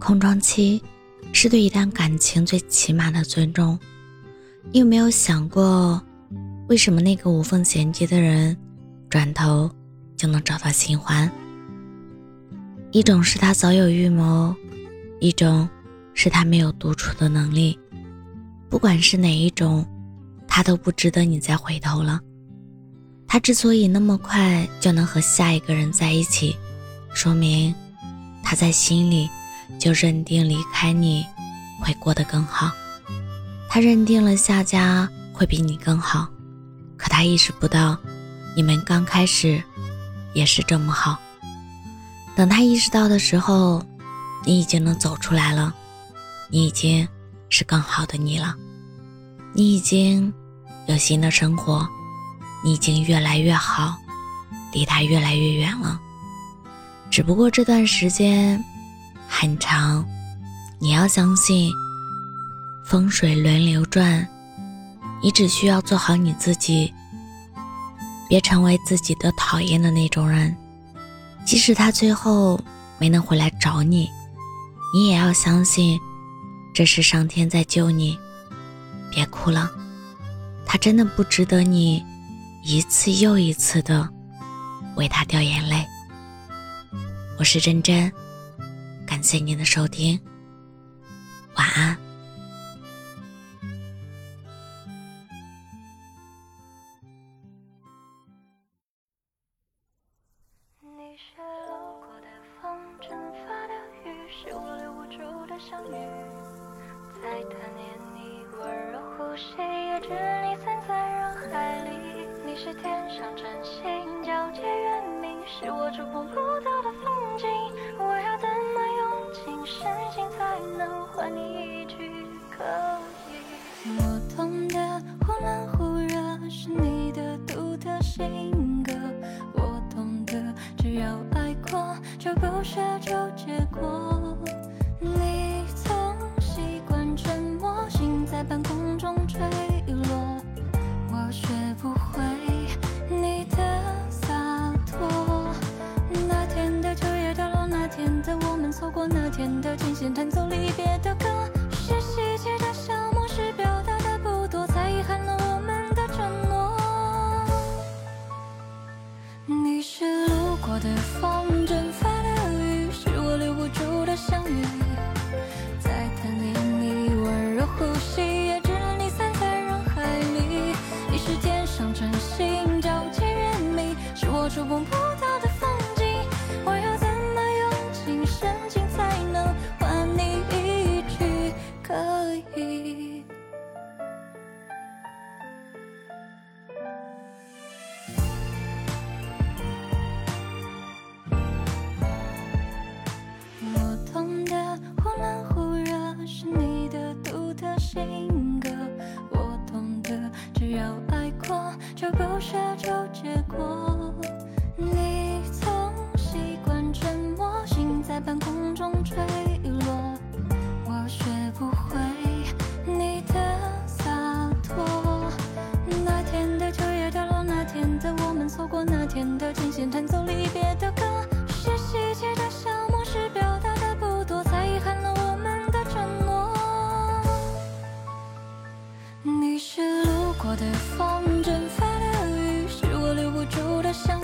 空窗期是对一段感情最起码的尊重。你有没有想过，为什么那个无缝衔接的人，转头就能找到新欢？一种是他早有预谋，一种是他没有独处的能力。不管是哪一种，他都不值得你再回头了。他之所以那么快就能和下一个人在一起，说明他在心里。就认定离开你会过得更好，他认定了下家会比你更好，可他意识不到，你们刚开始也是这么好。等他意识到的时候，你已经能走出来了，你已经是更好的你了，你已经有新的生活，你已经越来越好，离他越来越远了。只不过这段时间。很长，你要相信风水轮流转，你只需要做好你自己，别成为自己的讨厌的那种人。即使他最后没能回来找你，你也要相信这是上天在救你。别哭了，他真的不值得你一次又一次的为他掉眼泪。我是真真。感谢您的收听，晚安。你是路过的风蒸发的雨，是我留不住的相遇。再贪恋你温柔呼吸，也只你散在人海里。你是天上真星，皎洁月明，是我触碰不到的就结果。你总习惯沉默，心在半空中坠落，我学不会你的洒脱。那天的秋叶掉落，那天的我们错过，那天的琴弦弹奏离别。的歌，是季节的消磨过的风，蒸发的雨，是我留不住的伤